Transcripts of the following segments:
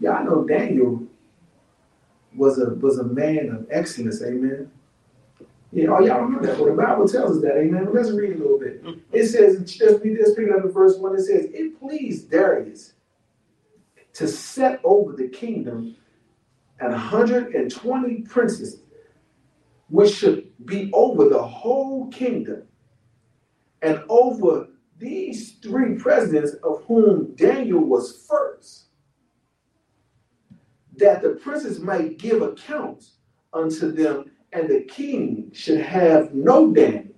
Y'all know Daniel was a was a man of excellence, amen. Yeah, oh, y'all remember that. Well, the Bible tells us that, amen. Let's read a little bit. It says, just read this, picking up the first one, it says, It pleased Darius to set over the kingdom and 120 princes, which should be over the whole kingdom, and over these three presidents, of whom Daniel was first, that the princes might give accounts unto them, and the king should have no Daniel.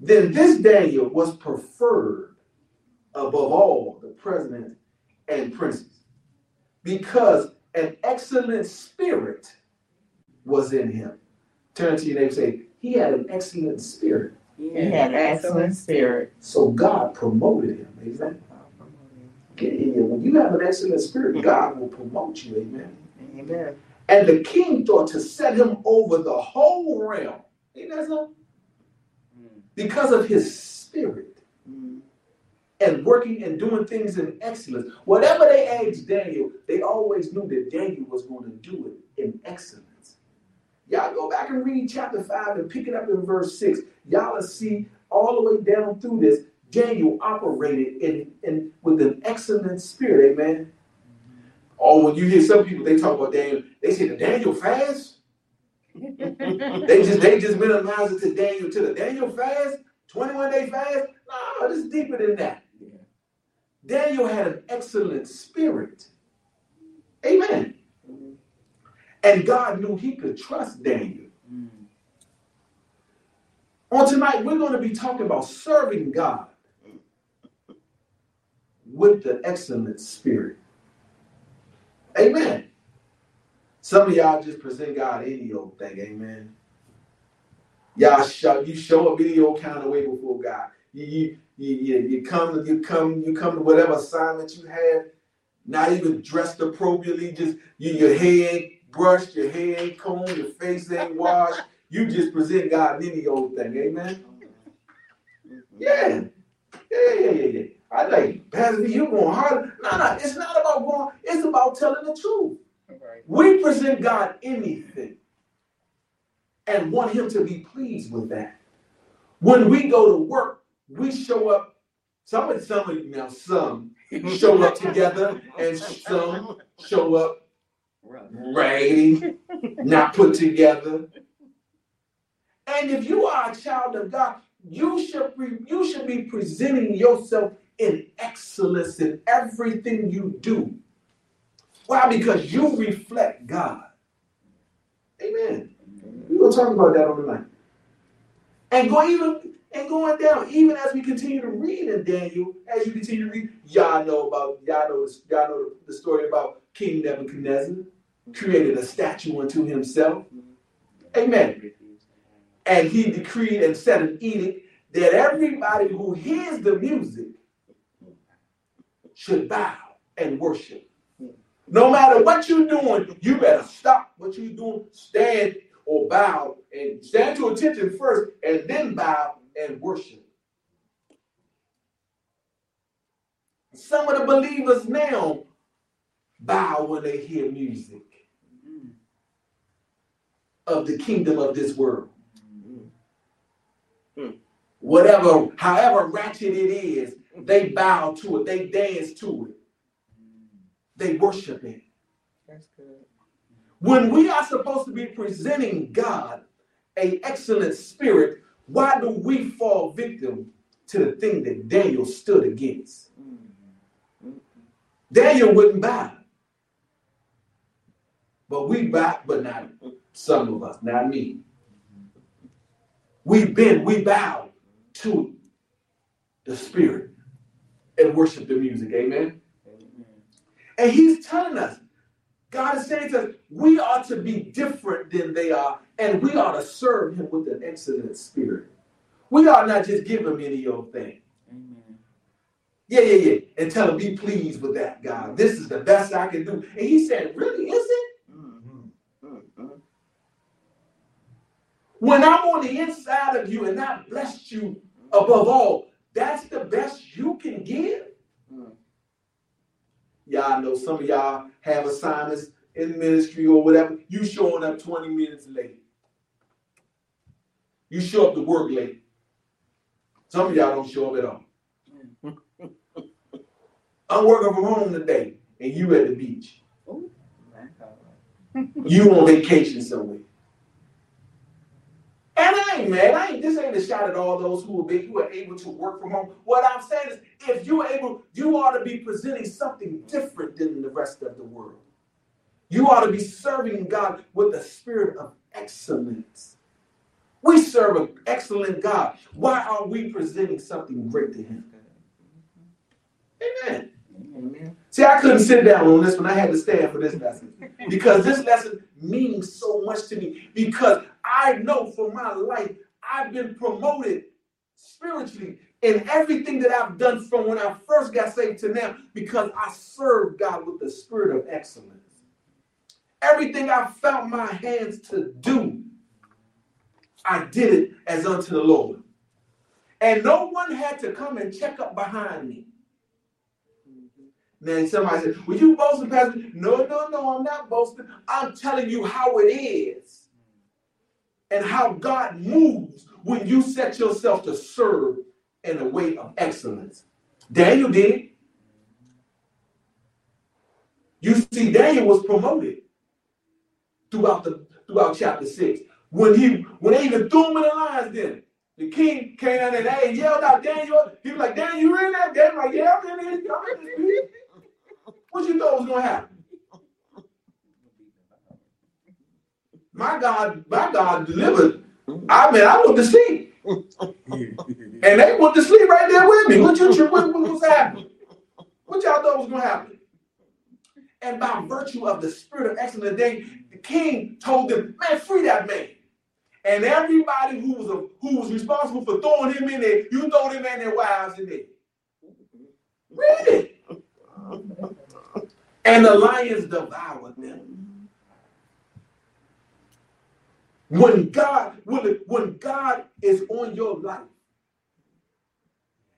Then this Daniel was preferred above all the presidents and princes, because an excellent spirit was in him. Turn to your neighbor and say, He had an excellent spirit. He had an excellent spirit. So God promoted him. Amen. When you have an excellent spirit, God will promote you. Amen. Amen. And the king thought to set him over the whole realm. Ain't that something? Because of his spirit Mm. and working and doing things in excellence. Whatever they asked Daniel, they always knew that Daniel was going to do it in excellence. Y'all go back and read chapter 5 and pick it up in verse 6. Y'all will see all the way down through this. Daniel operated in, in with an excellent spirit, amen. Or when you hear some people they talk about Daniel, they say the Daniel fast. They just they just minimize it to Daniel to the Daniel fast, 21 day fast. No, it's deeper than that. Daniel had an excellent spirit. Amen. And God knew he could trust Daniel. Mm. On tonight, we're going to be talking about serving God with the excellent spirit. Amen. Some of y'all just present God any old thing. Amen. Y'all show you show any old kind of way before God. You you you, you, you come you come you come to whatever assignment you have. Not even dressed appropriately. Just you, your hair ain't brushed, your hair ain't combed, your face ain't washed. You just present God any old thing. Amen. Yeah. Yeah, yeah, yeah, yeah. I like, Pastor, you going hard. No, no, it's not about going, it's about telling the truth. Right. We present God anything and want Him to be pleased with that. When we go to work, we show up. Some of some of you now, some show up together, and some show up raggedy, not put together. And if you are a child of God, you should be, you should be presenting yourself in excellence in everything you do. Why? Because you reflect God. Amen. We're gonna talk about that on the night. And go even and going down, even as we continue to read in Daniel, as you continue to read, y'all know about y'all know y'all know the story about King Nebuchadnezzar created a statue unto himself. Amen. And he decreed and set an edict that everybody who hears the music should bow and worship. No matter what you're doing, you better stop what you're doing, stand or bow, and stand to attention first, and then bow and worship. Some of the believers now bow when they hear music of the kingdom of this world. Mm-hmm. Whatever, however ratchet it is, they bow to it, they dance to it, they worship it. That's good. When we are supposed to be presenting God a excellent spirit, why do we fall victim to the thing that Daniel stood against? Mm-hmm. Daniel wouldn't bow. But we bow, but not some of us, not me. We bend, we bow to the spirit and worship the music. Amen. And he's telling us, God is saying to us, we are to be different than they are, and we are to serve him with an excellent spirit. We are not just give him any old thing. Amen. Yeah, yeah, yeah. And tell him, be pleased with that, God. This is the best I can do. And he said, Really, is it? Mm-hmm. Mm-hmm. When I'm on the inside of you and I blessed you above all, that's the best you can give? Hmm. y'all know some of y'all have assignments in ministry or whatever. You showing up 20 minutes late. You show up to work late. Some of y'all don't show up at all. I'm working from home today, and you at the beach. You on vacation somewhere. And I ain't mad. I ain't this ain't a shot at all those who are who are able to work from home. What I'm saying is, if you're able, you ought to be presenting something different than the rest of the world. You ought to be serving God with a spirit of excellence. We serve an excellent God. Why are we presenting something great to Him? Amen. Amen. See, I couldn't sit down on this one. I had to stand for this lesson because this lesson means so much to me. Because I know for my life, I've been promoted spiritually in everything that I've done from when I first got saved to now because I served God with the spirit of excellence. Everything I found my hands to do, I did it as unto the Lord. And no one had to come and check up behind me. Then somebody said, Were you boasting, Pastor? No, no, no, I'm not boasting. I'm telling you how it is and how God moves when you set yourself to serve in a way of excellence. Daniel did. You see, Daniel was promoted throughout the throughout chapter six. When he when they even threw him in the lions den, the king came out and they yelled out Daniel. He was like, Daniel, you in there? Daniel like, yeah, I'm in there. What you thought was gonna happen? My God, my God delivered. I mean, I went to sleep. and they went to sleep right there with me. What you what, what was happening? What y'all thought was gonna happen? And by virtue of the spirit of excellence, they, the king told them, man, free that man. And everybody who was a, who was responsible for throwing him in there, you throw them and their wives in there. Really? and the lions devoured them. When God, when, when God is on your life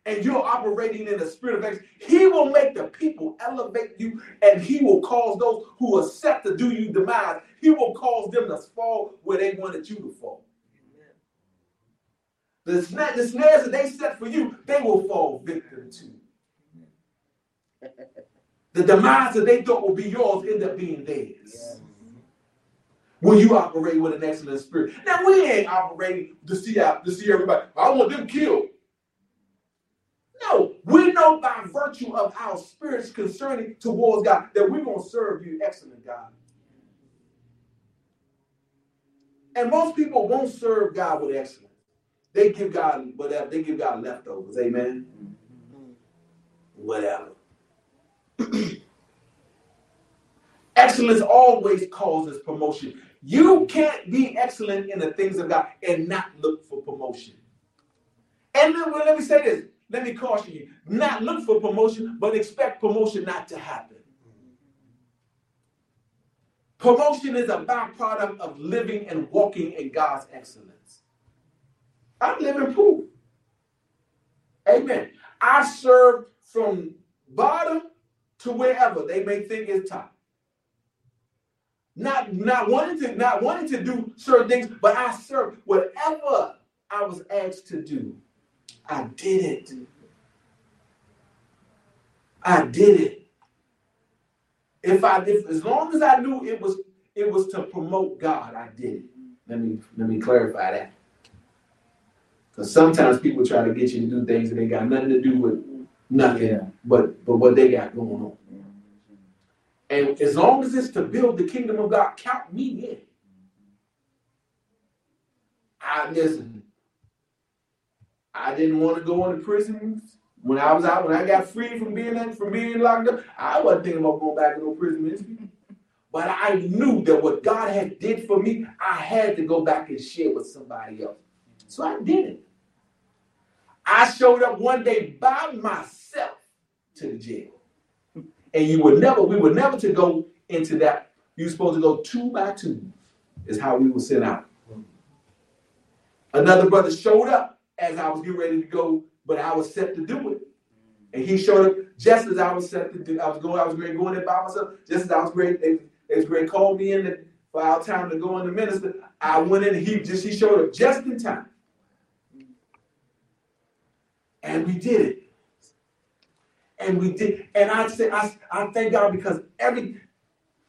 and you're operating in the spirit of excellence, He will make the people elevate you and He will cause those who are set to do you demise, He will cause them to fall where they wanted you to fall. The, sna- the snares that they set for you, they will fall victim to. The demise that they thought would be yours end up being theirs. When you operate with an excellent spirit. Now we ain't operating to see out to see everybody. I want them killed. No, we know by virtue of our spirits concerning towards God that we're gonna serve you, excellent God. And most people won't serve God with excellence. They give God whatever, they give God leftovers, amen. Whatever. Excellence always causes promotion. You can't be excellent in the things of God and not look for promotion. And then, well, let me say this. Let me caution you. Not look for promotion, but expect promotion not to happen. Promotion is a byproduct of living and walking in God's excellence. I'm living proof. Amen. I serve from bottom to wherever they may think is top. Not not wanting to not wanting to do certain things, but I served whatever I was asked to do. I did it. I did it. If I if as long as I knew it was it was to promote God, I did it. Let me let me clarify that. Because sometimes people try to get you to do things that they got nothing to do with nothing yeah. but but what they got going on. And as long as it's to build the kingdom of God, count me in. I listen. I didn't want to go into prison when I was out. When I got free from being from being locked up, I wasn't thinking about going back to no prison But I knew that what God had did for me, I had to go back and share with somebody else. So I did it. I showed up one day by myself to the jail. And you would never, we were never to go into that. You were supposed to go two by two, is how we were sent out. Another brother showed up as I was getting ready to go, but I was set to do it. And he showed up just as I was set to do. I was going, I was going, going there by myself. Just as I was great, they was great. Called me in for our time to go in the minister. I went in. And he just he showed up just in time, and we did it. And we did. And I say I, I thank God because every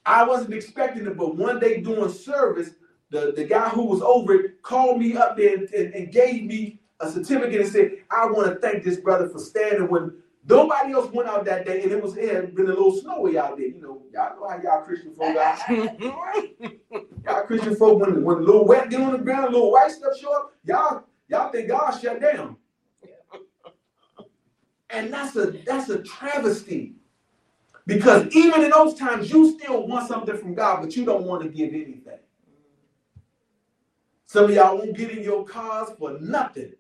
I wasn't expecting it, but one day doing service, the, the guy who was over it called me up there and, and, and gave me a certificate and said, I want to thank this brother for standing when nobody else went out that day and it was it had been a little snowy out there. You know, y'all know how y'all Christian folk are. y'all Christian folk when, when a little wet get on the ground, a little white stuff show up, y'all y'all think God shut down. And that's a that's a travesty. Because even in those times, you still want something from God, but you don't want to give anything. Some of y'all won't get in your cars for nothing.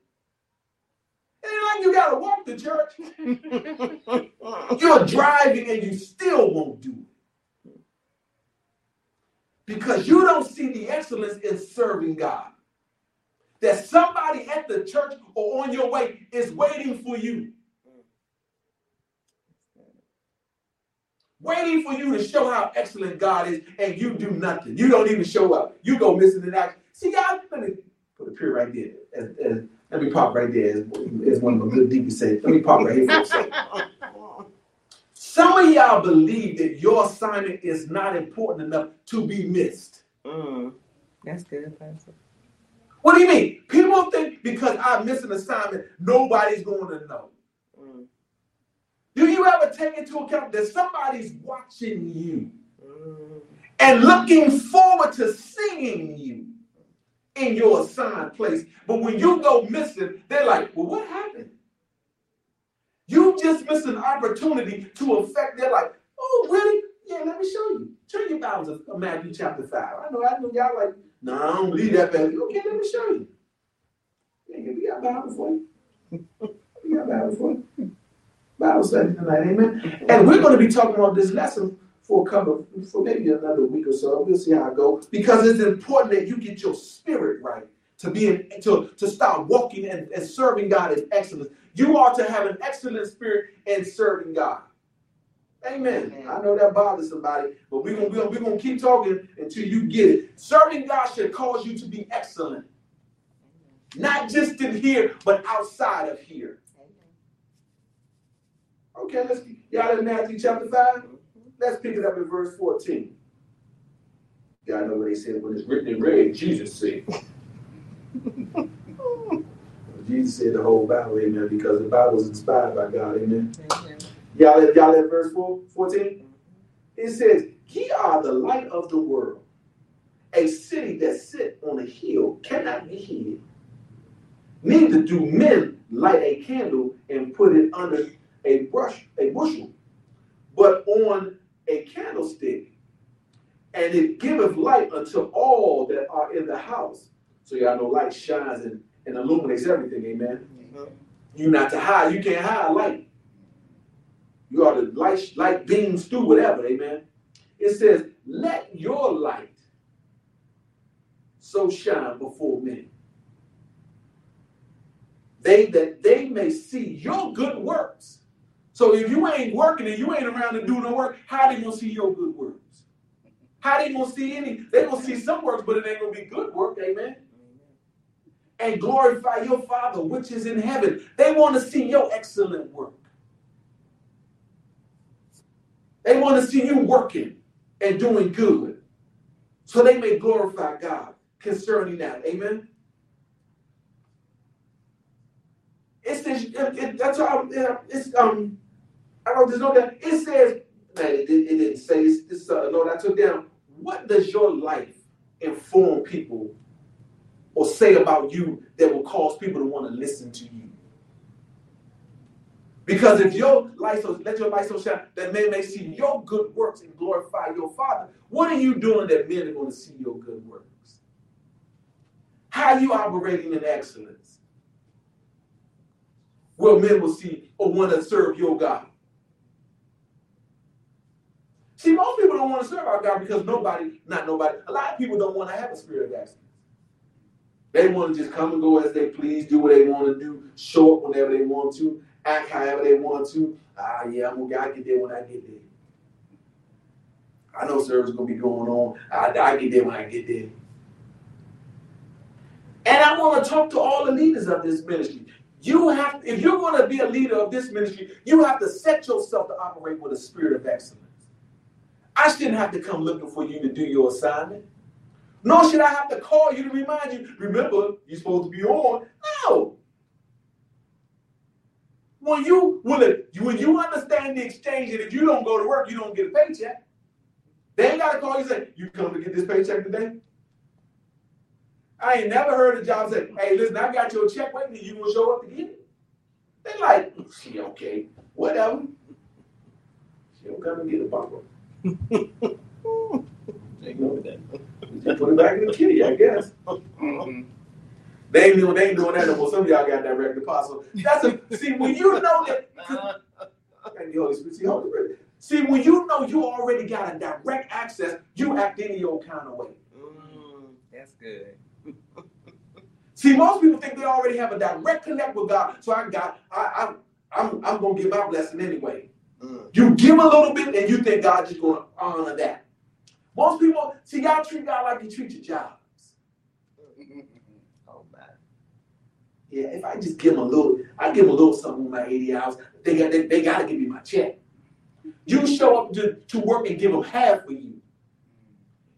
It ain't like you gotta walk to church. You're driving and you still won't do it. Because you don't see the excellence in serving God. That somebody at the church or on your way is waiting for you. Waiting for you to show how excellent God is, and you do nothing. You don't even show up. You go missing in action. See, God, let me put a period right there. As, as, let me pop right there, as, as one of my good deacons say. Let me pop right here for a second. Some of y'all believe that your assignment is not important enough to be missed. Mm. That's good, Pastor. What do you mean? People think because I miss an assignment, nobody's going to know. Do you ever take into account that somebody's watching you and looking forward to seeing you in your assigned place? But when you go missing, they're like, well, what happened? You just missed an opportunity to affect their life. Oh, really? Yeah, let me show you. Turn your Bibles to Matthew chapter 5. I know, I know y'all like, no, I don't believe that, baby. Okay, let me show you. Yeah, we got Bible for you. We got Bible for you. Bible study tonight, amen. And we're going to be talking about this lesson for a couple, for maybe another week or so. We'll see how it goes because it's important that you get your spirit right to be in, to to start walking and, and serving God in excellence. You are to have an excellent spirit in serving God. Amen. Amen. I know that bothers somebody, but we're gonna, we're we're gonna keep talking until you get it. Serving God should cause you to be excellent, not just in here, but outside of here. Okay, let's y'all in Matthew chapter 5. Let's pick it up in verse 14. Y'all know what they said when it's written in red, Jesus said. Jesus said the whole Bible, amen, because the Bible is inspired by God, amen. Amen. Y'all at, y'all at verse 4, 14? It says, Ye are the light of the world. A city that sit on a hill cannot be hid. Neither do men light a candle and put it under a brush, a bushel, but on a candlestick, and it giveth light unto all that are in the house. So y'all know light shines and, and illuminates everything, amen. You not to hide, you can't hide light. You are the light, light beams through whatever, amen. It says, let your light so shine before men. They that they may see your good works. So if you ain't working and you ain't around to do no work, how they gonna see your good works? How they gonna see any? They gonna see some works, but it ain't gonna be good work, amen. And glorify your Father which is in heaven. They want to see your excellent work. They want to see you working and doing good. So they may glorify God concerning that. Amen. It says it, it, that's how it, it's um I don't just know that it says man it, did- it didn't say this, this uh, Lord I took down what does your life inform people or say about you that will cause people to want to listen to you? Because if your light so let your light so shine that men may see your good works and glorify your father what are you doing that men are going to see your good works? How are you operating in excellence? Well, men will see or want to serve your God. See, most people don't want to serve our God because nobody, not nobody, a lot of people don't want to have a spirit of excellence. They want to just come and go as they please, do what they want to do, show up whenever they want to, act however they want to. Ah, yeah, I'm gonna get there when I get there. I know service gonna be going on. I, I get there when I get there. And I want to talk to all the leaders of this ministry. You have, if you're going to be a leader of this ministry, you have to set yourself to operate with a spirit of excellence. I shouldn't have to come looking for you to do your assignment. Nor should I have to call you to remind you, remember, you're supposed to be on. No. When you when, when you understand the exchange, and if you don't go to work, you don't get a paycheck. They ain't gotta call you and say, you come to get this paycheck today? I ain't never heard a job say, hey, listen, I got your check waiting, you gonna show up to get it? They like, mm, she okay, whatever. She'll come and get a bumper. Go that. Just put it back in the kitty, I guess. Mm-hmm. They ain't doing, they ain't doing that no more. Some of y'all got direct deposit. That's a see when you know that. Thank you, Holy Spirit. See, Holy Spirit. See, when you know you already got a direct access, you act any old kind of way. Mm, that's good. See, most people think they already have a direct connect with God. So I got, I, I'm, I'm, I'm gonna give my blessing anyway. You give a little bit, and you think God just gonna honor that. Most people see y'all treat God like you treat your jobs. Oh my. Yeah, if I just give them a little, I give them a little something on my 80 hours. They got, they, they got to give me my check. You show up to, to work and give them half for you,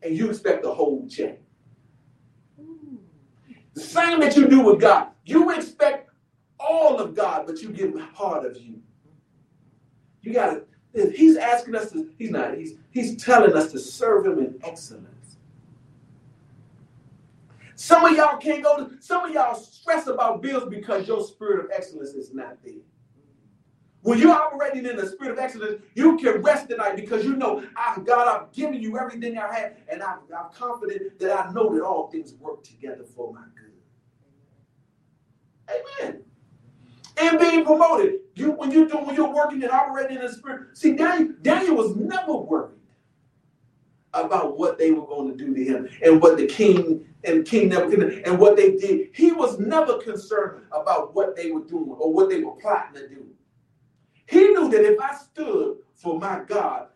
and you expect the whole check. The same that you do with God. You expect all of God, but you give part of you. You got to. He's asking us to. He's not. He's he's telling us to serve him in excellence. Some of y'all can't go to. Some of y'all stress about bills because your spirit of excellence is not there. When you're operating in the spirit of excellence, you can rest tonight because you know, I've God, I've given you everything I have, and I'm, I'm confident that I know that all things work together for my good. Amen. And being promoted, you when you're doing when you're working and operating in the spirit. See, Daniel, Daniel was never worried about what they were going to do to him and what the king and King Nebuchadnezzar and what they did. He was never concerned about what they were doing or what they were plotting to do. He knew that if I stood for my God,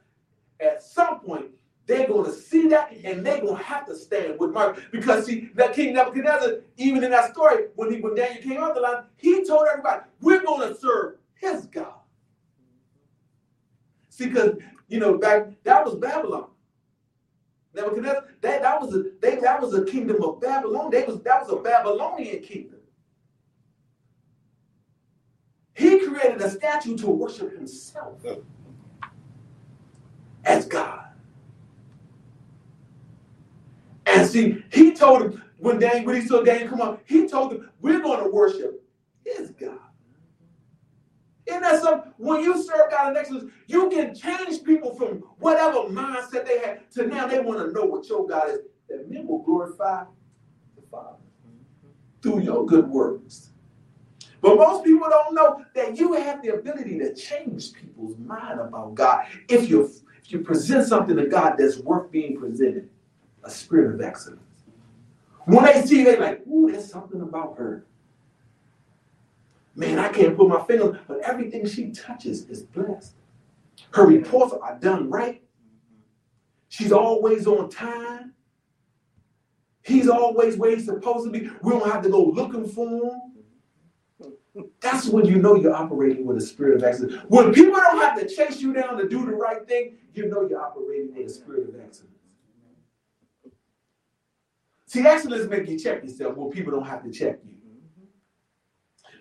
at some point they're going to see that and they're going to have to stand with Mark. because see that King Nebuchadnezzar, even in that story, when he when Daniel came out the line, he told everybody, we're going to serve his God. See, because you know, back that was Babylon. Nebuchadnezzar, that, that was a they, that was a kingdom of Babylon. They was that was a Babylonian kingdom. He created a statue to worship himself as God. And see, he told him when Daniel, when he saw Daniel come up, he told them, we're going to worship his God. And that's some when you serve God in excellence, you can change people from whatever mindset they had to now they want to know what your God is. That men will glorify the Father through your good works. But most people don't know that you have the ability to change people's mind about God if you if you present something to God that's worth being presented, a spirit of excellence. When they see, they like, ooh, there's something about her. Man, I can't put my finger, but everything she touches is blessed. Her reports are done right. She's always on time. He's always where he's supposed to be. We don't have to go looking for him. That's when you know you're operating with a spirit of excellence. When people don't have to chase you down to do the right thing, you know you're operating with a spirit of excellence. See, excellence make you check yourself when people don't have to check you.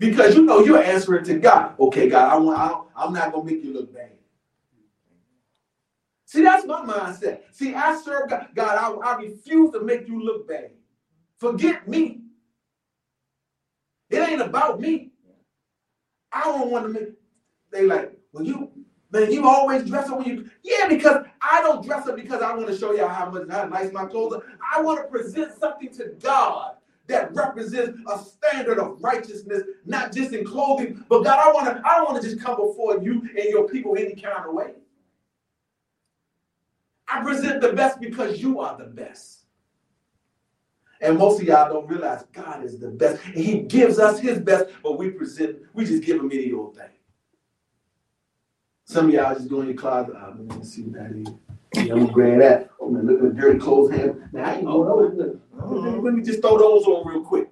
Because you know you're answering to God. Okay, God, I want I, I'm not gonna make you look bad. See, that's my mindset. See, I serve God. God, I, I refuse to make you look bad. Forget me. It ain't about me. I don't want to make. They like, well, you man, you always dress up when you. Yeah, because I don't dress up because I want to show y'all how much how nice my clothes are. I want to present something to God that represents a standard of righteousness, not just in clothing, but God, I want to, I don't want to just come before you and your people any kind of way. I present the best because you are the best. And most of y'all don't realize God is the best. And He gives us His best, but we present, we just give Him any old thing. Some of y'all just go in your closet. Ah, oh, let me see what that is. Yeah, I'm gonna grab that. Oh man, look at the dirty clothes hand. Now I ain't going. Look, Let me just throw those on real quick.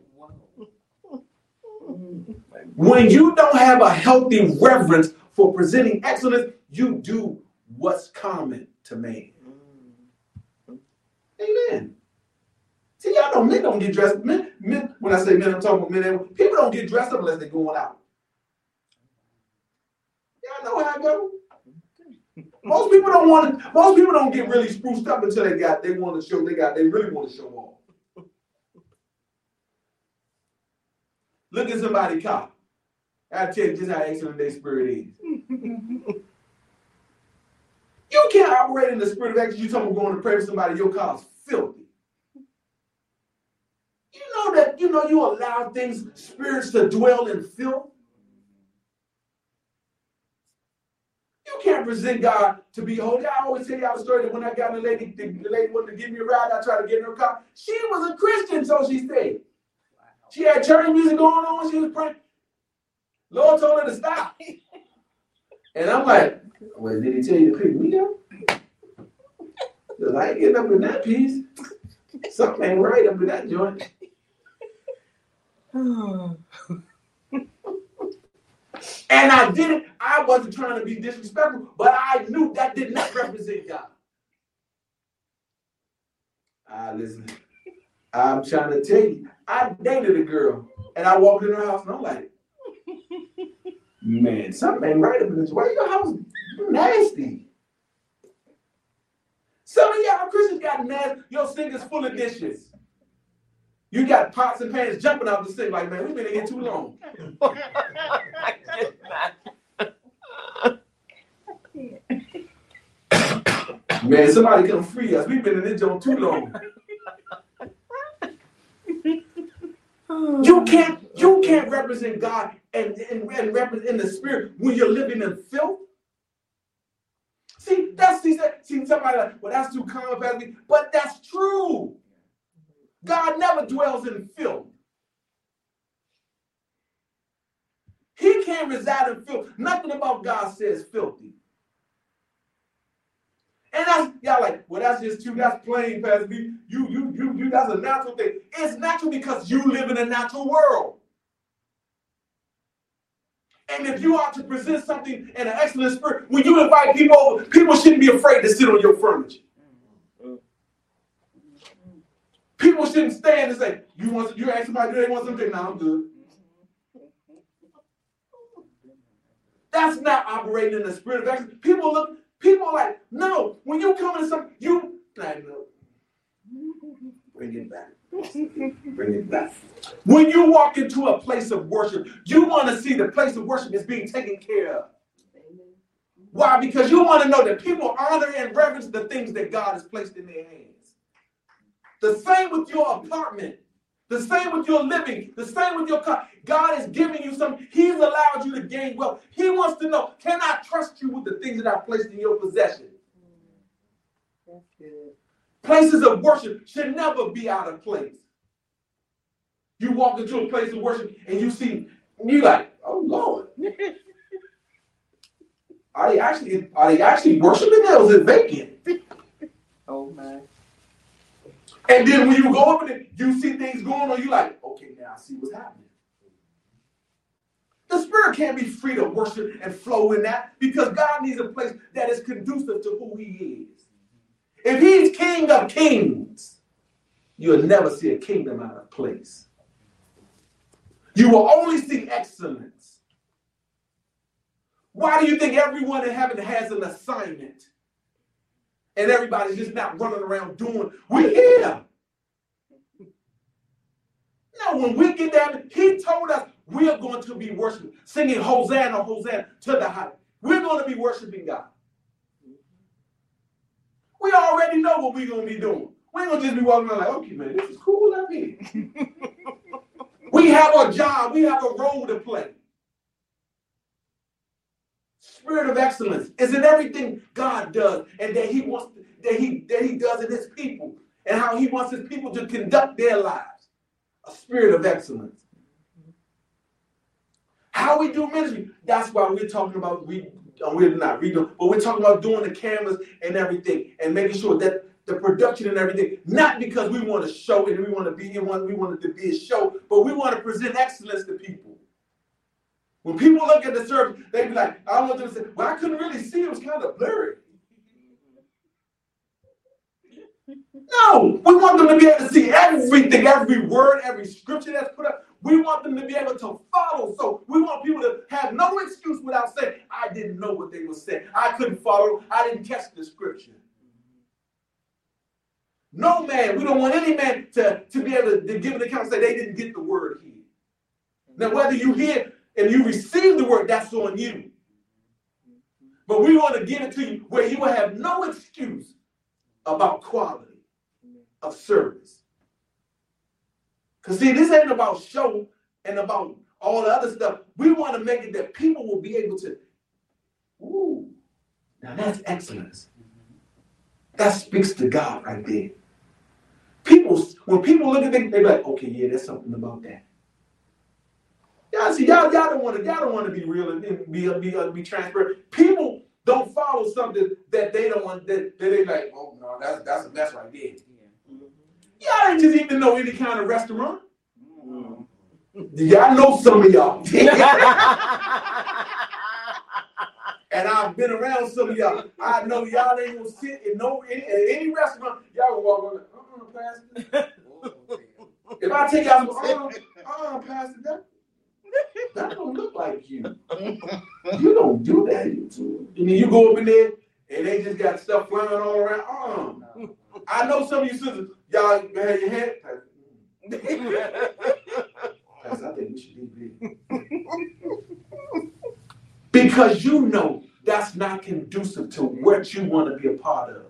When you don't have a healthy reverence for presenting excellence, you do what's common to man. Amen. See, y'all know men don't get dressed. Men, men, when I say men, I'm talking about men. People don't get dressed up unless they're going out. Know how I go. Most people don't want to. Most people don't get really spruced up until they got. They want to show. They got. They really want to show off. Look at somebody cop. I tell you just how excellent their spirit is. You can't operate in the spirit of excellence. You talking about going to pray for somebody. Your car's filthy. You know that. You know you allow things, spirits to dwell in filth. You can't present God to be holy. I always tell y'all the story that when I got the lady, the, the lady wanted to give me a ride, I tried to get in her car. She was a Christian, so she stayed. She had church music going on. She was praying. Lord told her to stop. And I'm like, well, did he tell you to pick me up? Because I ain't getting up in that piece. Something ain't right up in that joint. And I didn't, I wasn't trying to be disrespectful, but I knew that did not represent God. Ah, listen, I'm trying to tell you, I dated a girl and I walked in her house and I'm like, man, something ain't right up in this. Why your house nasty? Some of y'all Christians got nasty. Your sink is full of dishes. You got pots and pans jumping out the sink like, man, we've been in here too long. Man, somebody come free us. We've been in this joint too long. You can't you can't represent God and, and, and represent the spirit when you're living in filth. See, that's see, see somebody like, well, that's too common, but that's true. God never dwells in filth. He can't reside in filth. Nothing about God says filthy. And that's y'all like, well, that's just too, that's plain, Pastor Vee. You, you, you, you, that's a natural thing. It's natural because you live in a natural world. And if you are to present something in an excellent spirit, when you invite people over, people shouldn't be afraid to sit on your furniture. People shouldn't stand and say, you want you ask somebody, do they want something? No, I'm good. That's not operating in the spirit of excellence. People look, people are like, no, when you come into some, you. Bring it back. Bring it back. When you walk into a place of worship, you want to see the place of worship is being taken care of. Why? Because you want to know that people honor and reverence the things that God has placed in their hands. The same with your apartment. The same with your living. The same with your car. God is giving you something. He's allowed you to gain wealth. He wants to know, can I trust you with the things that I've placed in your possession? Places of worship should never be out of place. You walk into a place of worship and you see, you like, oh Lord. Are they actually are they actually worshiping or is it vacant? And then when you go over there, you see things going on, you're like, okay, now I see what's happening. The spirit can't be free to worship and flow in that because God needs a place that is conducive to who He is. If He's King of Kings, you'll never see a kingdom out of place. You will only see excellence. Why do you think everyone in heaven has an assignment? And everybody's just not running around doing, we're here. Now, when we get down, he told us we're going to be worshiping, singing Hosanna, Hosanna to the high. We're going to be worshiping God. We already know what we're going to be doing. We ain't going to just be walking around like, okay, man, this is cool up here. we have a job, we have a role to play. Spirit of excellence is in everything God does and that He wants that He that He does in His people and how He wants His people to conduct their lives. A spirit of excellence. How we do ministry, that's why we're talking about we uh, we're not redoing, but we're talking about doing the cameras and everything and making sure that the production and everything, not because we want to show and we want to be in one, we want it to be a show, but we want to present excellence to people. When people look at the service, they be like, I want them to say, well, I couldn't really see, it was kind of blurry. No, we want them to be able to see everything, every word, every scripture that's put up. We want them to be able to follow. So we want people to have no excuse without saying, I didn't know what they were saying. I couldn't follow. I didn't catch the scripture. No man, we don't want any man to, to be able to, to give an account and say they didn't get the word here. Now, whether you hear and you receive the word, that's on you. But we want to give it to you where you will have no excuse about quality of service. Because, see, this ain't about show and about all the other stuff. We want to make it that people will be able to, ooh, now that's excellence. That speaks to God right there. People, when people look at things, they be like, okay, yeah, there's something about that. Y'all see, y'all, y'all don't want to, y'all don't want to be real and be, be, be, be transparent. People don't follow something that they don't want, that, that they like, oh no, that's that's a mess right there. Y'all ain't just even know any kind of restaurant. Mm. Y'all know some of y'all. and I've been around some of y'all. I know y'all ain't gonna sit in no in, in any restaurant. Y'all gonna walk around, uh-uh, Pastor. if I take y'all, uh-uh, uh-uh, Pastor, that, that don't look like you. You don't do that. And then you go up in there and they just got stuff flying all around. Uh-uh. I know some of you sisters, y'all have your head. Pastor, I think we should be big. because you know that's not conducive to what you want to be a part of.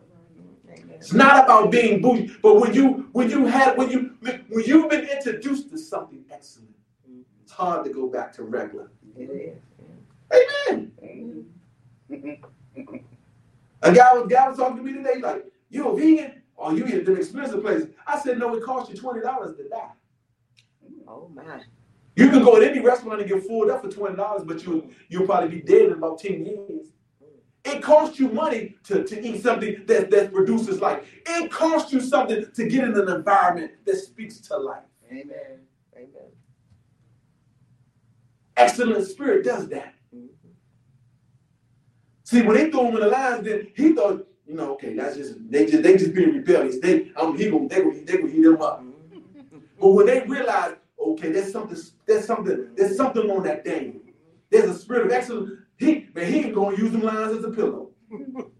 It's not about being bougie, but when you when you had when you when you've been introduced to something excellent, it's hard to go back to regular. Amen. Mm-hmm. A guy was guy was talking to me today, like, you a vegan? Or you eat at them expensive places. I said, no, it costs you $20 to die. Oh my. You can go at any restaurant and get fooled up for $20, but you you'll probably be dead in about 10 years. It costs you money to, to eat something that, that produces life. It costs you something to get in an environment that speaks to life. Amen. Amen. Excellent spirit does that. See, when they threw him in the lines, then he thought, you know, okay, that's just they just they just being rebellious. They um he gonna they gonna they gonna heat him up. But when they realize, okay, there's something there's something there's something on that Daniel. There's a spirit of excellence. He man, he ain't gonna use them lines as a pillow.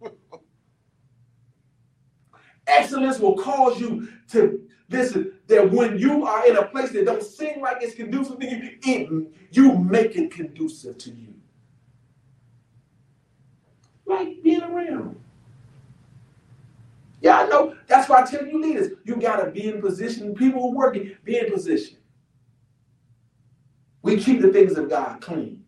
Excellence will cause you to listen. That when you are in a place that don't seem like it's conducive to you, it you make it conducive to you. Like being around. Yeah, I know. That's why I tell you leaders, you gotta be in position. People who working, be in position. We keep the things of God clean.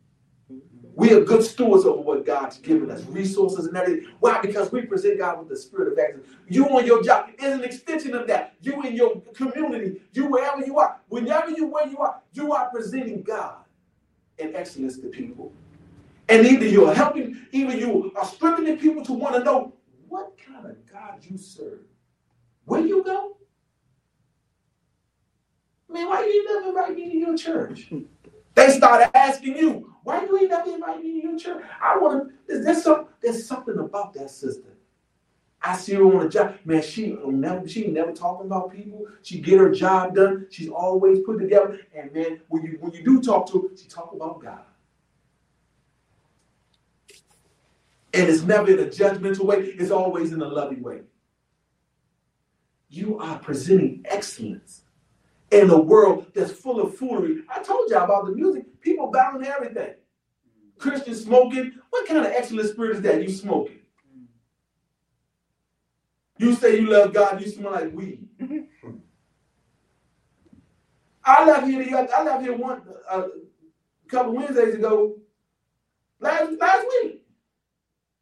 We are good stewards over what God's given us, resources and everything. Why? Because we present God with the spirit of excellence. You on your job is an extension of that. You in your community, you wherever you are, whenever you where you are, you are presenting God in excellence to people. And either you're helping, either you are strengthening people to want to know what kind of God you serve. Where you go? Man, why you never invite me to your church? They start asking you, why you ain't never invite me to your church? I want to, is there's, some, there's something about that sister. I see her on a job. Man, she never she never talking about people. She get her job done. She's always put together. And man, when you when you do talk to her, she talk about God. And it's never in a judgmental way, it's always in a loving way. You are presenting excellence in a world that's full of foolery. I told y'all about the music. People bowing everything. Christians smoking. What kind of excellent spirit is that? You smoking. You say you love God, you smell like weed. I left here I left here one uh, a couple Wednesdays ago, last last week.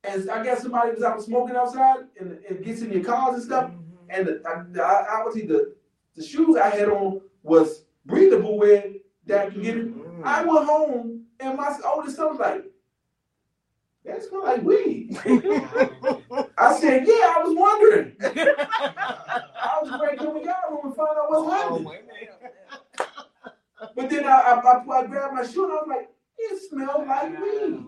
And I guess somebody was out smoking outside and it gets in your cars and stuff. And the, I, I, I was the the shoes I had on was breathable where that can get it. I went home and my oldest son was like, That smell like weed. I said, yeah, I was wondering. I was breaking the yard room and find out what's happening. But then I, I, I, I grabbed my shoe and I was like, it smells like weed.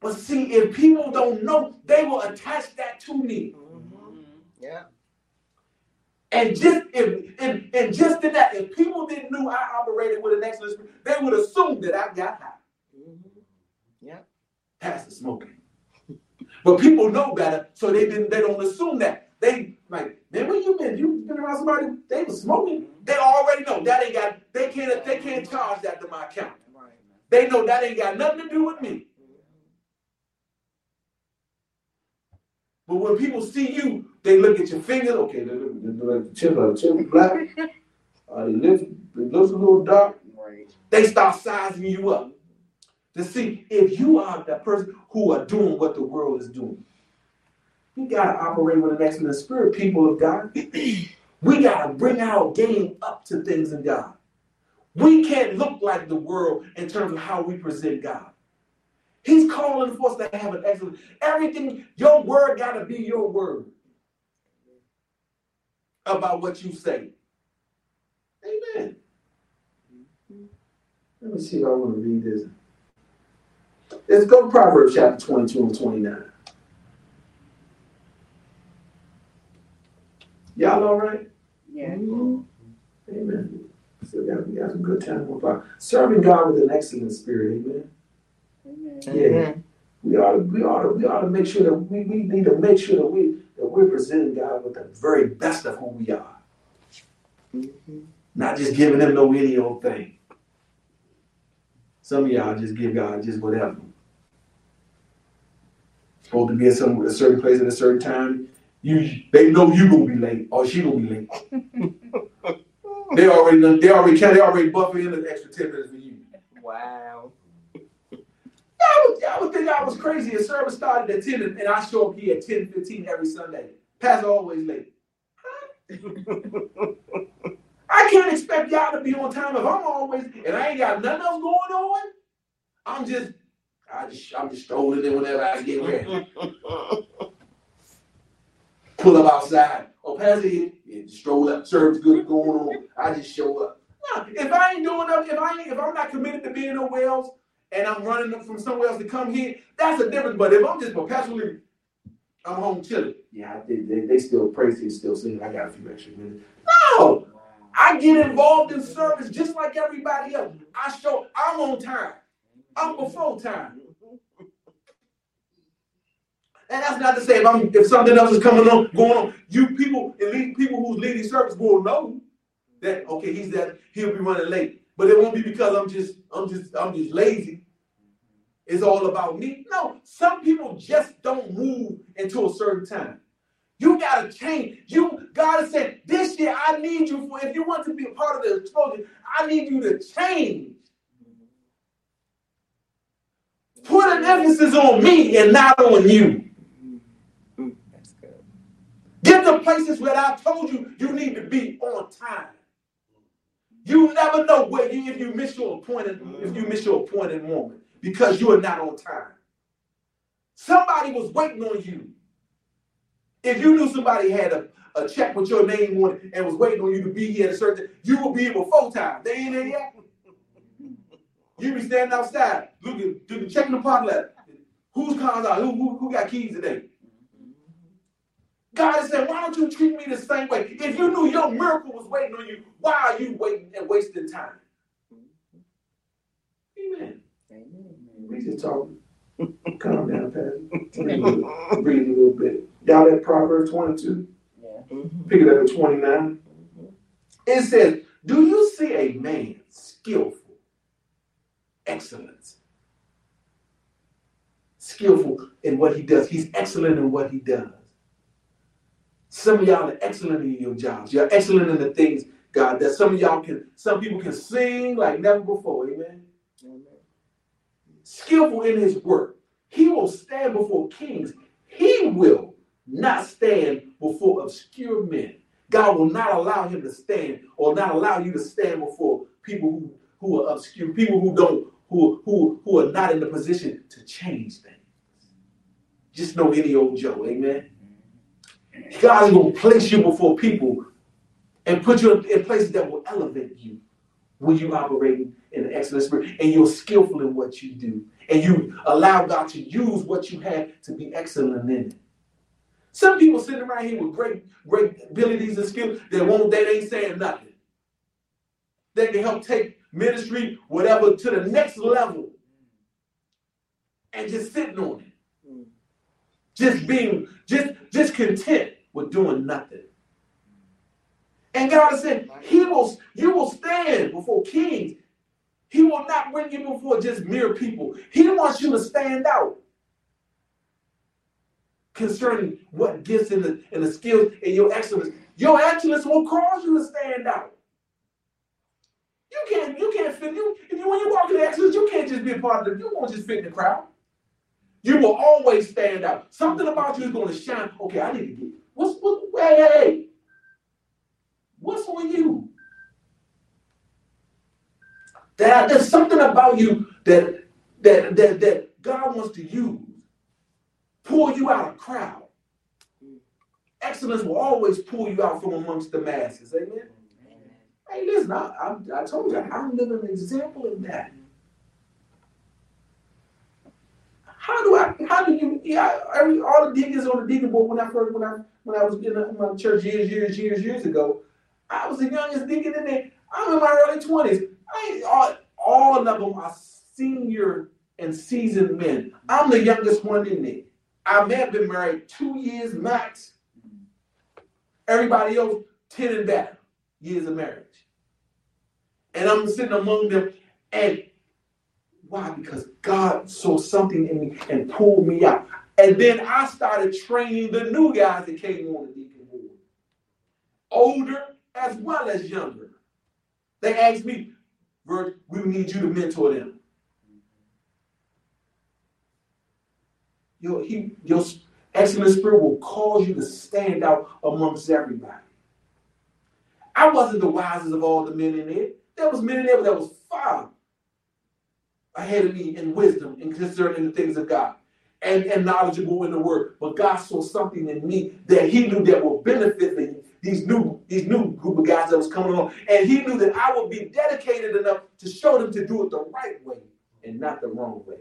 But see, if people don't know, they will attach that to me. Mm-hmm. Yeah. And just if and, and just in that, if people didn't know I operated with an excellent spirit, they would assume that I got high. Mm-hmm. Yeah. Pastor smoking. But people know better, so they didn't they don't assume that. They like, man, where you been? You been around somebody, they was smoking. They already know that ain't got they can't they can't charge that to my account. They know that ain't got nothing to do with me. But when people see you, they look at your fingers. Okay, they look, they look at the chin, like the chin black. Uh, it looks, it looks a little dark. Right. They start sizing you up to see if you are that person who are doing what the world is doing. We gotta operate with an excellent spirit, people of God. we gotta bring our game up to things in God. We can't look like the world in terms of how we present God. He's calling for us to have an excellent everything. Your word gotta be your word about what you say. Amen. Let me see if I want to read this. Let's go to Proverbs chapter 22 and 29. Y'all all right? Yeah. Amen. Still got, we got some good time. Serving God with an excellent spirit. Amen. Yeah. We ought to, we ought to, we ought to make sure that we, we need to make sure that we that we're presenting God with the very best of who we are. Mm-hmm. Not just giving him no any old thing. Some of y'all just give God just whatever. Supposed to be at some a certain place at a certain time. You they know you gonna be late or she gonna be late. they already they already they already buffer in an extra 10 minutes for you. Wow. I would, I would think I was crazy. A service started at 10 and, I show up here at 10 15 every Sunday. Pastor always late. I can't expect y'all to be on time if I'm always and I ain't got nothing else going on. I'm just I just I'm just strolling in whenever I get ready. Pull up outside. Oh, Pastor, yeah, stroll up, service good going on. I just show up. Nah, if I ain't doing nothing, if I ain't, if I'm not committed to being nowhere else, and I'm running from somewhere else to come here, that's a difference. But if I'm just perpetually, I'm home chilling. Yeah, think they, they still praise and still singing. I got a few extra minutes. No, I get involved in service just like everybody else. I show I'm on time. I'm before time. And that's not to say if I'm if something else is coming on going on, you people elite people who's leading service will know that okay, he's that he'll be running late. But it won't be because I'm just I'm just I'm just lazy. It's all about me. No, some people just don't move until a certain time. You gotta change. You God is saying this year I need you for if you want to be a part of the explosion, I need you to change. Put an emphasis on me and not on you. Mm-hmm. That's good. Get to places where I told you you need to be on time. You never know where you if you miss your appointed if you miss your appointed moment because you are not on time. Somebody was waiting on you. If you knew somebody had a, a check with your name on it and was waiting on you to be here at a certain, you will be here before time. They ain't there yet. You be standing outside, looking, looking checking the parking lot. Whose cars are? Who, who, who got keys today? God is saying, why don't you treat me the same way? If you knew your miracle was waiting on you, why are you waiting and wasting time? Amen. Amen. We just talking. Calm down, Pastor. Breathe a little, breathe a little bit. Y'all at Proverbs 22? Yeah. Pick it up at 29. Mm-hmm. It says, Do you see a man skillful? Excellence. Skillful in what he does. He's excellent in what he does. Some of y'all are excellent in your jobs. You're excellent in the things God that Some of y'all can, some people can sing like never before. Amen. Amen. Skillful in his work. He will stand before kings. He will not stand before obscure men. God will not allow him to stand or not allow you to stand before people who, who are obscure, people who don't who, who, who are not in the position to change things. Just know any old Joe, amen. God is going to place you before people and put you in places that will elevate you when you operating in the excellent spirit and you're skillful in what you do and you allow God to use what you have to be excellent in it. Some people sitting around here with great, great abilities and skills that won't, they ain't saying nothing. They can help take ministry, whatever, to the next level and just sitting on it. Mm. Just being, just, just content with doing nothing. And God has said, He will, you will stand before kings. He will not bring you before just mere people. He wants you to stand out concerning what gifts and the, and the skills and your excellence. Your excellence will cause you to stand out. You can't, you can't fit. You, if you when you walk in excellence, you can't just be a part of it. You won't just fit in the crowd. You will always stand out. Something about you is going to shine. Okay, I need to get. What's what? Hey, hey, hey. What's on you? That there's something about you that that that that God wants to use. Pull you out of crowd. Excellence will always pull you out from amongst the masses. Amen. Hey, listen, I, I, I told you, I'm living an example of that. How do I? How do you? Yeah, every, all the deacons on the deacon board when I first when I when I was in my church years, years, years, years ago. I was the youngest deacon in there. I'm in my early twenties. I all, all of them are senior and seasoned men. I'm the youngest one in there. I may have been married two years max. Everybody else ten and better years of marriage. And I'm sitting among them, and why? Because God saw something in me and pulled me out. And then I started training the new guys that came on the deacon board, older as well as younger. They asked me, Vert, we need you to mentor them. Your, he, your excellent spirit will cause you to stand out amongst everybody. I wasn't the wisest of all the men in there. There was men in there that was far ahead of me in wisdom and concerning the things of God and, and knowledgeable in the word. But God saw something in me that he knew that would benefit the, these new these new group of guys that was coming along. And he knew that I would be dedicated enough to show them to do it the right way and not the wrong way.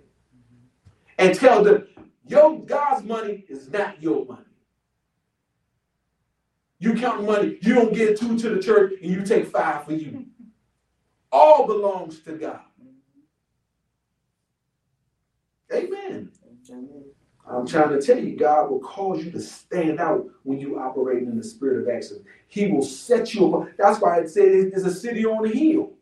And tell them, your God's money is not your money. You count money, you don't get two to the church and you take five for you. All belongs to God. Amen. I'm trying to tell you, God will cause you to stand out when you operate in the spirit of excellence. He will set you apart. That's why it says it's a city on a hill.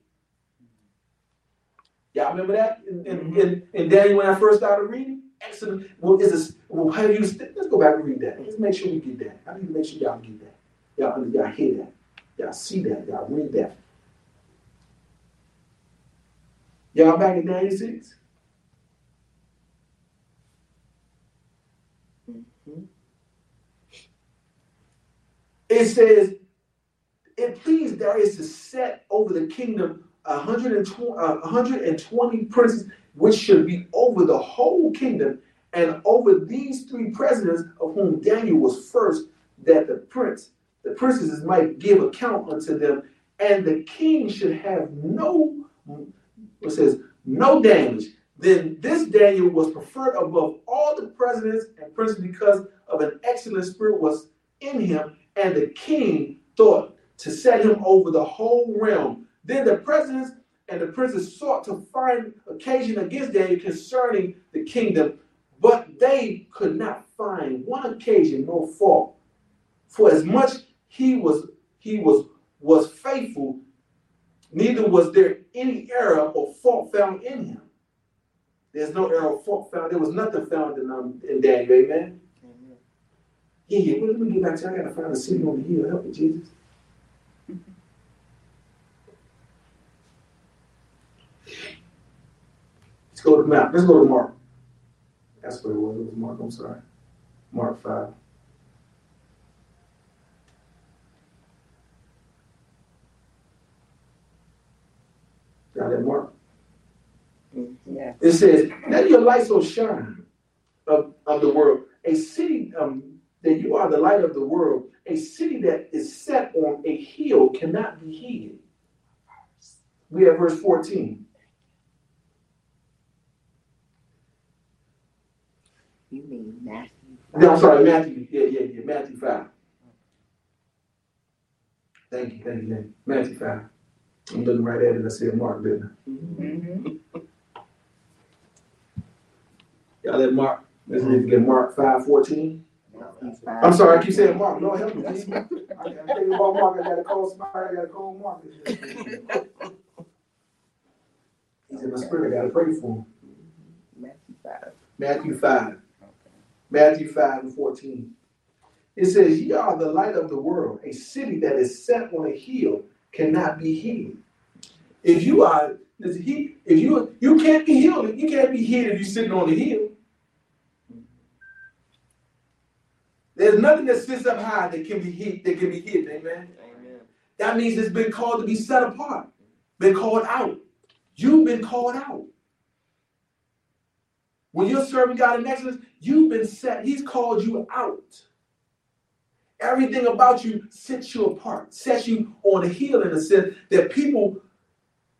Y'all remember that in, in, in, in Daniel when I first started reading? Excellent. Well, is a, well, how do you, let's go back and read that. Let's make sure we get that. I need to make sure y'all get that. Y'all, y'all hear that. Y'all see that. Y'all read that. Y'all back in 96? It says, it pleased Darius to set over the kingdom 120, uh, 120 princes, which should be over the whole kingdom, and over these three presidents, of whom Daniel was first, that the prince, the princesses might give account unto them, and the king should have no, it says, no damage. Then this Daniel was preferred above all the presidents and princes because of an excellent spirit was in him, and the king thought to set him over the whole realm. Then the presidents and the princes sought to find occasion against Daniel concerning the kingdom, but they could not find one occasion nor fault. For as much he was he was was faithful, neither was there any error or fault found in him. There's no error or fault found. There was nothing found in, um, in Daniel. Amen. Yeah, yeah. Let me get back to you. I gotta find a city on the hill. Help me, Jesus. Let's go to map. Let's go to Mark. That's what it was. It was Mark. I'm sorry. Mark five. Got that, Mark? Mhm. It says, Let your light so shine of, of the world. A city um, that you are the light of the world. A city that is set on a hill cannot be hid. We have verse 14. You mean Matthew? No, I'm sorry, Matthew. Yeah, yeah, yeah, Matthew 5. Thank you, thank you, thank you. Matthew 5. I'm looking right at it. I said Mark, didn't I? Mm-hmm. Y'all let Mark, let's to get Mark 5 14. I'm sorry, I keep saying Mark. Lord help me. I, I'm thinking about Mark. I gotta call somebody. I gotta call Mark. He's in my spirit. I gotta pray for him. Matthew 5. Matthew 5. Matthew 5 and 14. It says, Ye are the light of the world. A city that is set on a hill cannot be hid. If you are, if you you can't be healed, you can't be hid if you're sitting on the hill. There's nothing that sits up high that can be hid, that can be hidden, amen. Amen. That means it's been called to be set apart, been called out. You've been called out. When you're serving God in excellence, you've been set, He's called you out. Everything about you sets you apart, sets you on a hill in a sense that people,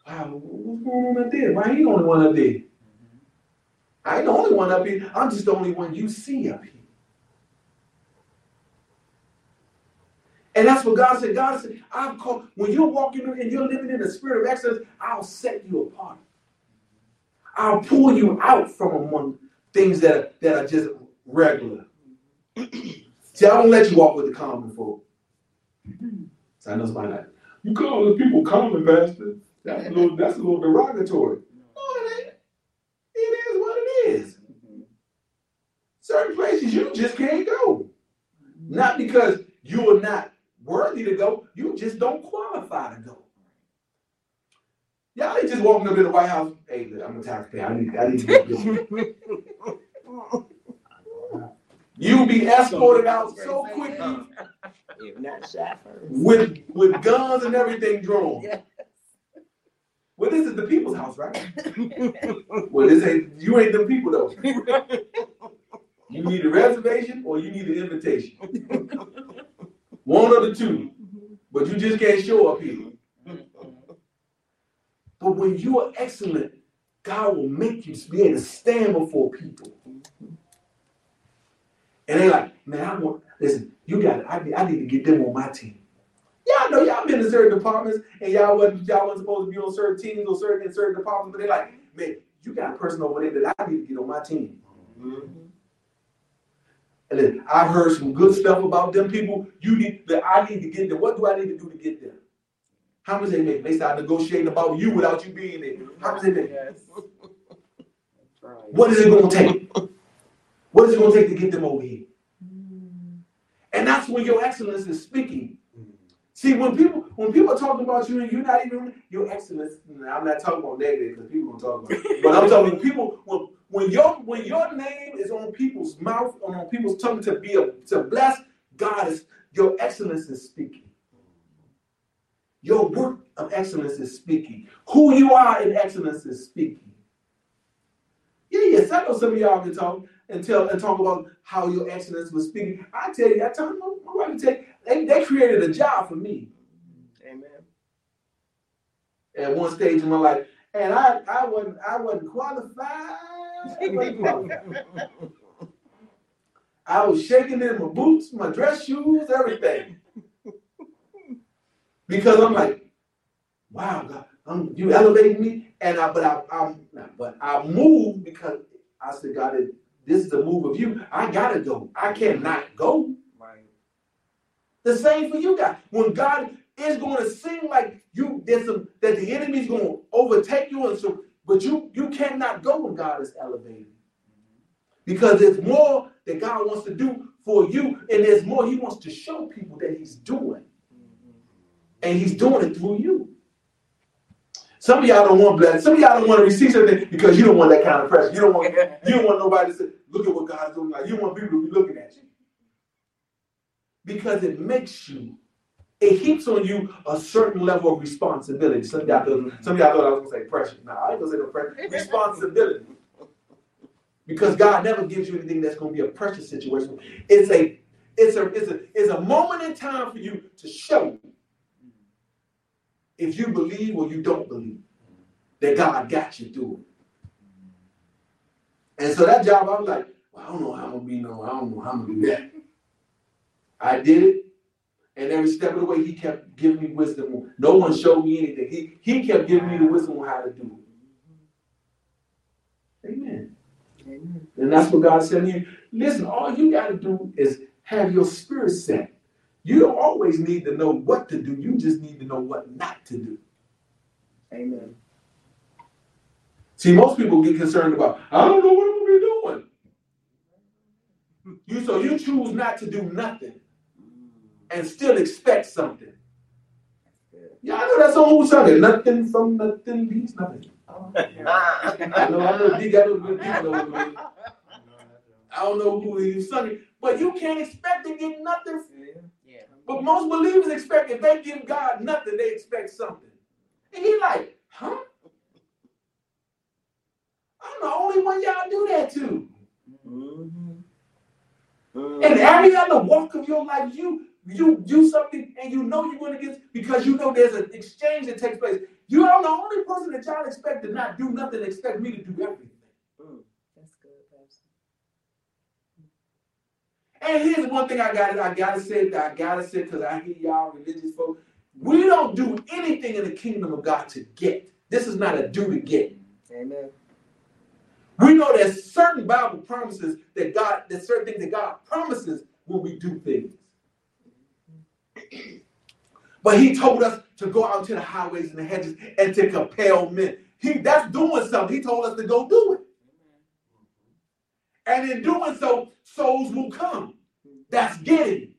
wow, what's going on up there? Why he the only one up there? Mm-hmm. I ain't the only one up here. I'm just the only one you see up here. And that's what God said. God said, I've called, when you're walking and you're living in the spirit of excellence, I'll set you apart. I'll pull you out from among things that are, that are just regular. See, I won't let you walk with the common folk. So I know somebody like, you call the people common, Pastor. That's a little, that's a little derogatory. It. It is what it is. Certain places you just can't go. Not because you're not worthy to go, you just don't qualify to go. Y'all ain't just walking up in the White House. Hey, look, I'm a taxpayer. I need, I need to get You'll be escorted out so quickly If not Shaffer. with with guns and everything drawn. Well, this is the people's house, right? well, this ain't you ain't the people though. You need a reservation or you need an invitation. One of the two. But you just can't show up here. But when you are excellent, God will make you be able to stand before people. And they're like, man, I want, listen, you got it. I need, I need to get them on my team. Y'all know y'all been in certain departments and y'all wasn't y'all wasn't supposed to be on certain teams or certain in certain departments, but they're like, man, you got a person over there that I need to get on my team. Mm-hmm. And then I've heard some good stuff about them people. You need that I need to get them. What do I need to do to get them? How much they make? They start negotiating about you without you being there. How much they make? Yes. What is it gonna take? What is it gonna take to get them over here? And that's when your excellence is speaking. See, when people when people are talking about you and you're not even your excellence, I'm not talking about negative because people don't talk about it. But I'm talking people when when your when your name is on people's mouth on people's tongue to be a to bless, God is your excellence is speaking. Your work of excellence is speaking. Who you are in excellence is speaking. Yeah, yes, I know some of y'all can talk and tell and talk about how your excellence was speaking. I tell you, I tell my, my wife to tell you, they, they created a job for me Amen. at one stage in my life. And I, I wasn't I wasn't qualified. I wasn't qualified. I was shaking in my boots, my dress shoes, everything. Because I'm like, wow, God, I'm, you elevating me. And I, but I, I'm, but I moved because I said, God, this is a move of you. I gotta go. I cannot go. Right. The same for you guys. When God is going to seem like you there's some that the enemy's going to overtake you, and so but you you cannot go when God is elevating. Because there's more that God wants to do for you, and there's more He wants to show people that He's doing. And He's doing it through you. Some of y'all don't want blessing. Some of y'all don't want to receive something because you don't want that kind of pressure. You don't want you don't want nobody to say, look at what God's doing. Like you want people to be looking at you. Because it makes you it heaps on you a certain level of responsibility. Some of y'all, thought- some of y'all thought I was gonna say pressure. No, I ain't gonna say no pressure. Responsibility. Because God never gives you anything that's gonna be a pressure situation. It's a it's a it's a it's a moment in time for you to show if you believe or you don't believe that God got you through it. And so that job, I was like, well, I don't know how I'm gonna be no, I don't know how I'm gonna do that. I did it, and every step of the way, he kept giving me wisdom. No one showed me anything. He he kept giving me the wisdom on how to do it. Amen. Amen. And that's what God said to you. Listen, all you got to do is have your spirit set. You don't always need to know what to do. You just need to know what not to do. Amen. See, most people get concerned about, I don't know what I'm gonna be doing. You so you choose not to do nothing and still expect something. Yeah, I know that's song who sung. Nothing from nothing leaves nothing. I know, I know, D got those good people over there. I don't know who he sung it, but you can't expect to get nothing. Yeah. But most believers expect if they give God nothing, they expect something. And he like, huh? I'm the only one y'all do that to. Mm-hmm. In every other walk of your life, you you do something and you know you're going to get because you know there's an exchange that takes place. You are the only person that y'all expect to not do nothing, expect me to do everything. Mm. That's good, Pastor. And here's one thing I got I gotta say that I gotta say because I hear y'all religious folks. We don't do anything in the kingdom of God to get. This is not a do to get. Amen. We know there's certain Bible promises that God, there's certain things that God promises when we do things. But he told us to go out to the highways and the hedges and to compel men. He that's doing something. He told us to go do it. And in doing so, souls will come. That's getting.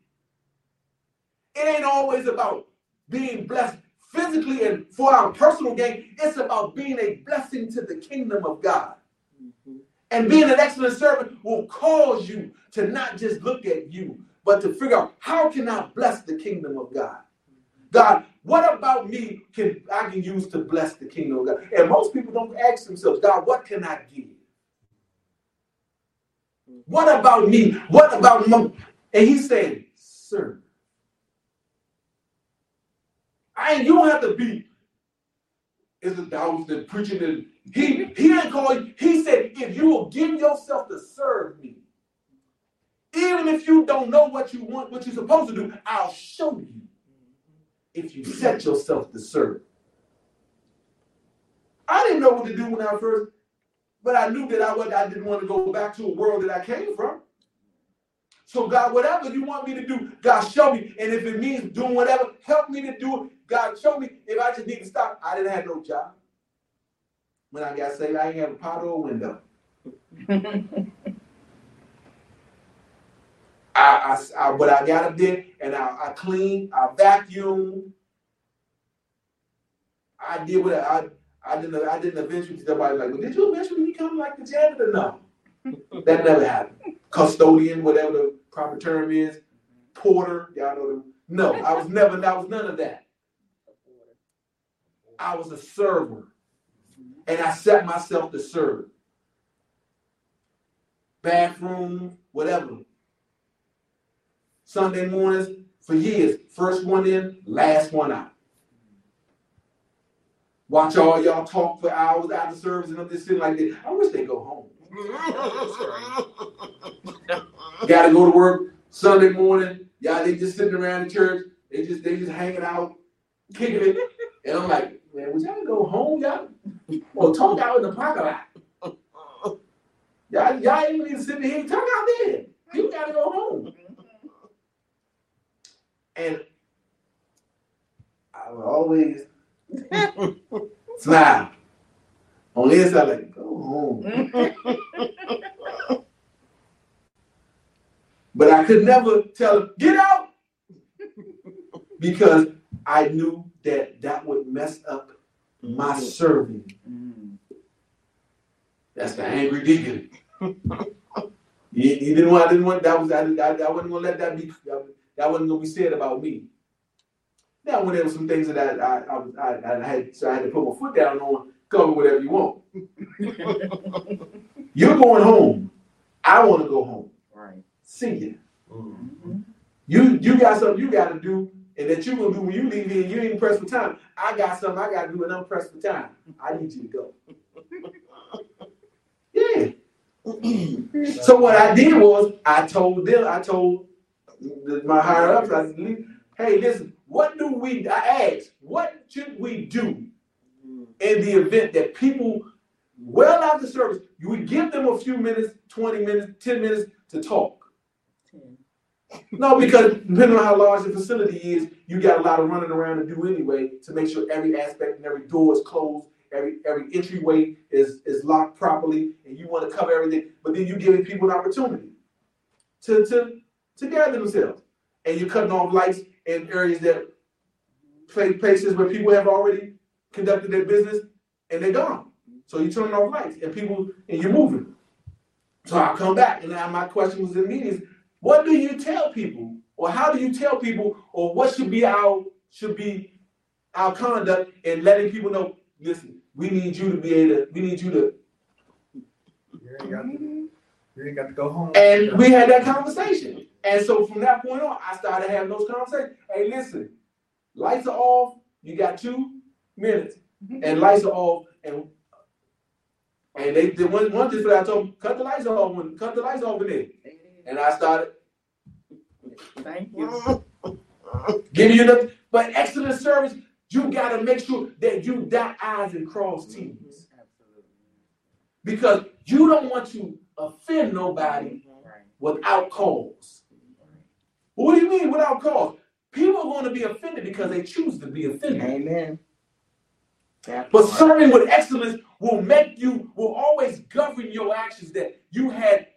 It ain't always about being blessed physically and for our personal gain. It's about being a blessing to the kingdom of God. Mm-hmm. And being an excellent servant will cause you to not just look at you, but to figure out how can I bless the kingdom of God? God, what about me can I can use to bless the kingdom of God? And most people don't ask themselves, God, what can I give? What about me? What about me? and he said, sir. I ain't you don't have to be is it was the preaching and he he didn't call he said, if you will give yourself to serve me, even if you don't know what you want, what you're supposed to do, I'll show you if you set yourself to serve. I didn't know what to do when I first, but I knew that I, was, I didn't want to go back to a world that I came from. So, God, whatever you want me to do, God, show me. And if it means doing whatever, help me to do it. God, show me if I just need to stop. I didn't have no job. When I got saved, I ain't have a pot or a window. I, I, I, but I got up there and I, I cleaned, I vacuumed. I did what I, I didn't, I didn't eventually, somebody like, well, did you eventually become like the janitor? No, that never happened. Custodian, whatever the proper term is, porter, y'all know them. No, I was never, I was none of that. I was a server and I set myself to serve. Bathroom, whatever. Sunday mornings for years. First one in, last one out. Watch all y'all talk for hours after service and I'm just sitting like this. I wish they go home. Gotta go to work Sunday morning. Y'all they just sitting around the church. They just they just hanging out, kicking it. And I'm like, man, would y'all go home, y'all? Or talk out in the parking lot. Y'all, y'all ain't even sitting here, talk out there. You gotta go home. And I would always smile. On the inside, like, go home. But I could never tell him, get out! Because I knew that that would mess up my mm-hmm. serving. Mm-hmm. That's the angry deacon. He, didn't want. I didn't want. That was. I, I, I wasn't gonna let that be. That, wasn't gonna be said about me. Now, when there were some things that I, I, I, I, had, so I had to put my foot down on, cover whatever you want. You're going home. I want to go home. Right. See ya. Mhm. You you got something you got to do, and that you're gonna do when you leave here. You ain't pressed for time. I got something I got to do, and I'm pressed for time. I need you to go. Yeah. So what I did was I told them, I told my higher ups, I hey, listen, what do we? I asked, what should we do Mhm. in the event that people, well after service, you would give them a few minutes, 20 minutes, 10 minutes to talk. No, because depending on how large the facility is, you got a lot of running around to do anyway to make sure every aspect and every door is closed, every every entryway is is locked properly, and you want to cover everything. But then you're giving people an opportunity to to to gather themselves, and you're cutting off lights in areas that pla- places where people have already conducted their business and they're gone. So you turn off lights and people and you're moving. So I come back and now my question was in meetings what do you tell people, or how do you tell people, or what should be our should be our conduct in letting people know? Listen, we need you to be able to. We need you to. You ain't got to, you ain't got to go home. And we had that conversation, and so from that point on, I started having those conversations. Hey, listen, lights are off. You got two minutes, mm-hmm. and lights are off, and and they did one one just I told them cut the lights off when cut the lights off in there, There it is. and I started. Thank you. Giving you the but excellent service, you gotta make sure that you dot I's and cross T's. Absolutely. Because you don't want to offend nobody without cause. What do you mean without cause? People are gonna be offended because they choose to be offended. Amen. That But part. serving with excellence will make you, will always govern your actions that you had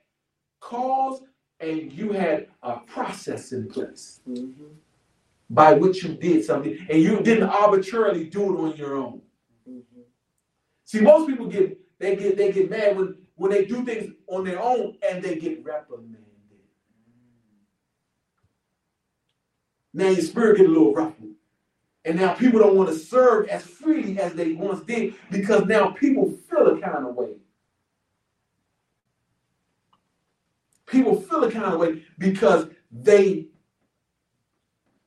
cause and you had a process in place Mhm. by which you did something and you didn't arbitrarily do it on your own. Mhm. See, most people get they get they get mad when when they do things on their own and they get reprimanded. Now your spirit get a little ruffled. And now people don't want to serve as freely as they once did because now people feel a kind of way. People feel a kind of way because they,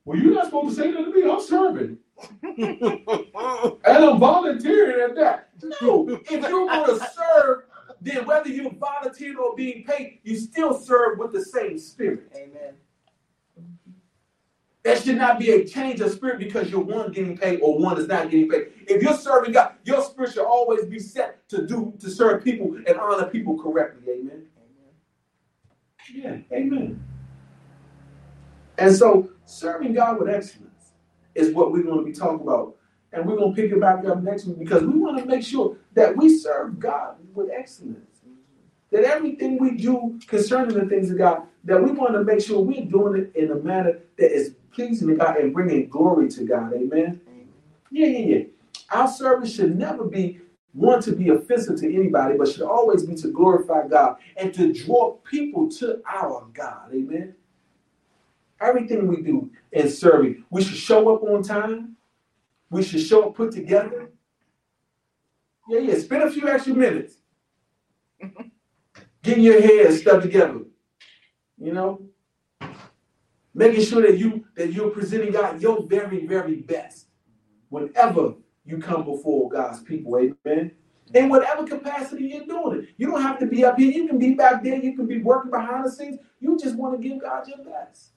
well, you're not supposed to say that to me. I'm serving. And I'm volunteering at that. No, if you're going to serve, then whether you're volunteering or being paid, you still serve with the same spirit. Amen. There should not be a change of spirit because you're one getting paid or one is not getting paid. If you're serving God, your spirit should always be set to do to serve people and honor people correctly. Amen. Amen. Yeah, amen. And so serving God with excellence is what we're going to be talking about. And we're going to pick it back up next week because we want to make sure that we serve God with excellence. That everything we do concerning the things of God, that we want to make sure we're doing it in a manner that is pleasing to God and bringing glory to God. Amen. Amen. Yeah, yeah, yeah. Our service should never be one to be offensive to anybody, but should always be to glorify God and to draw people to our God. Amen. Everything we do in serving, we should show up on time. We should show up put together. Yeah, yeah. Spend a few extra minutes getting your hair stuck together. You know, making sure that you that you're presenting God your very, very best whenever you come before God's people, amen. In whatever capacity you're doing it. You don't have to be up here. You can be back there. You can be working behind the scenes. You just want to give God your best.